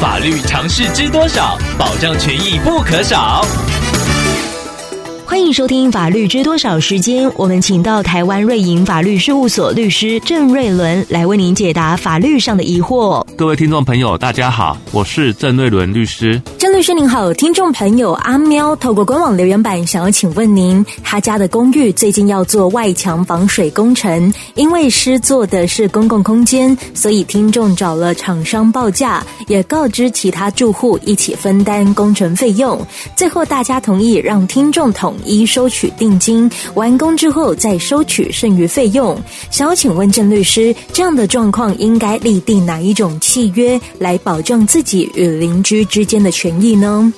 法律常识知多少？保障权益不可少。欢迎收听《法律知多少》时间，我们请到台湾瑞银法律事务所律师郑瑞伦来为您解答法律上的疑惑。各位听众朋友，大家好，我是郑瑞伦律师。郑律师您好，听众朋友阿喵透过官网留言板想要请问您，他家的公寓最近要做外墙防水工程，因为施作的是公共空间，所以听众找了厂商报价，也告知其他住户一起分担工程费用，最后大家同意让听众统一收取定金，完工之后再收取剩余费用。想要请问郑律师，这样的状况应该立定哪一种契约来保障自己与邻居之间的权益呢？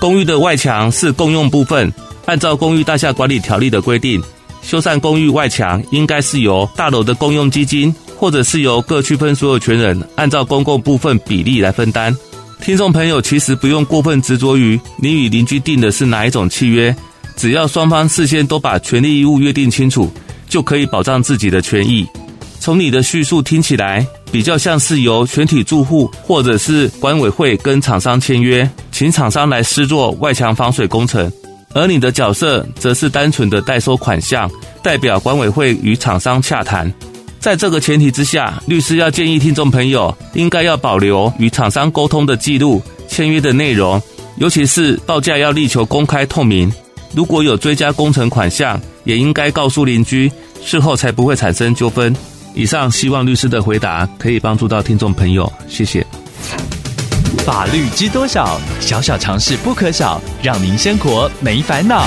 公寓的外墙是共用部分，按照《公寓大厦管理条例》的规定，修缮公寓外墙应该是由大楼的公用基金，或者是由各区分所有权人按照公共部分比例来分担。听众朋友其实不用过分执着于你与邻居订的是哪一种契约。只要双方事先都把权利义务约定清楚，就可以保障自己的权益。从你的叙述听起来，比较像是由全体住户或者是管委会跟厂商签约，请厂商来施作外墙防水工程，而你的角色则是单纯的代收款项，代表管委会与厂商洽谈。在这个前提之下，律师要建议听众朋友应该要保留与厂商沟通的记录、签约的内容，尤其是报价要力求公开透明。如果有追加工程款项，也应该告诉邻居，事后才不会产生纠纷。以上希望律师的回答可以帮助到听众朋友，谢谢。法律知多少？小小常识不可少，让您生活没烦恼。